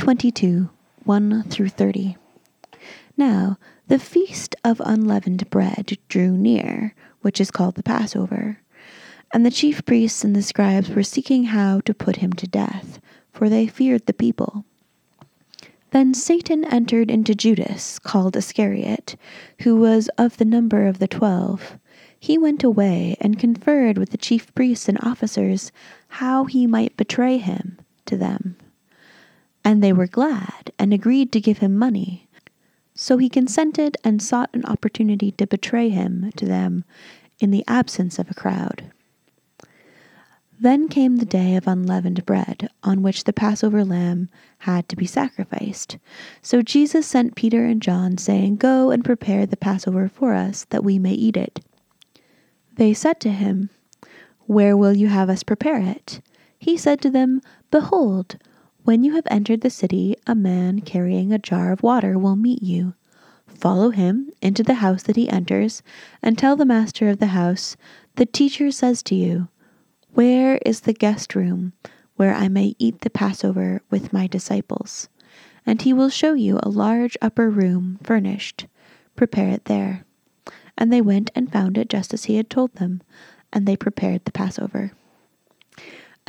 22 1 through 30. Now, the feast of unleavened bread drew near, which is called the Passover. And the chief priests and the scribes were seeking how to put him to death, for they feared the people. Then Satan entered into Judas, called Iscariot, who was of the number of the twelve. He went away and conferred with the chief priests and officers how he might betray him to them. And they were glad and agreed to give him money. So he consented and sought an opportunity to betray him to them in the absence of a crowd. Then came the day of unleavened bread, on which the Passover lamb had to be sacrificed. So Jesus sent Peter and John, saying, Go and prepare the Passover for us, that we may eat it. They said to him, Where will you have us prepare it? He said to them, Behold, when you have entered the city, a man carrying a jar of water will meet you. Follow him into the house that he enters, and tell the master of the house, The teacher says to you, Where is the guest room where I may eat the Passover with my disciples? And he will show you a large upper room furnished. Prepare it there. And they went and found it just as he had told them, and they prepared the Passover.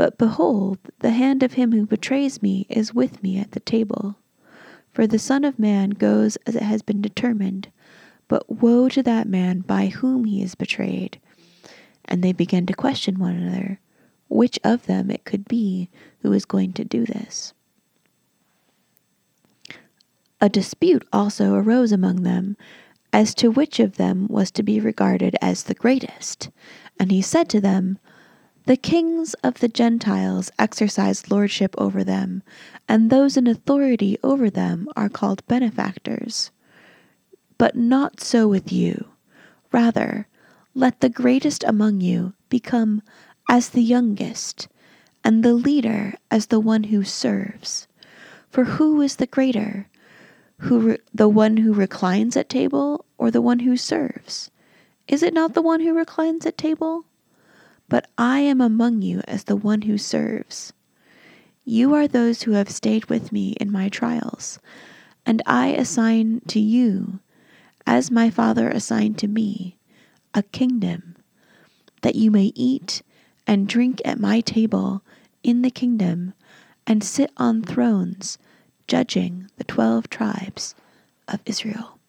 But behold, the hand of him who betrays me is with me at the table. For the Son of Man goes as it has been determined, but woe to that man by whom he is betrayed. And they began to question one another which of them it could be who was going to do this. A dispute also arose among them as to which of them was to be regarded as the greatest. And he said to them, the kings of the Gentiles exercise lordship over them, and those in authority over them are called benefactors. But not so with you. Rather, let the greatest among you become as the youngest, and the leader as the one who serves. For who is the greater? Who re- the one who reclines at table or the one who serves? Is it not the one who reclines at table? But I am among you as the one who serves. You are those who have stayed with me in my trials, and I assign to you, as my Father assigned to me, a kingdom, that you may eat and drink at my table in the kingdom, and sit on thrones, judging the twelve tribes of Israel.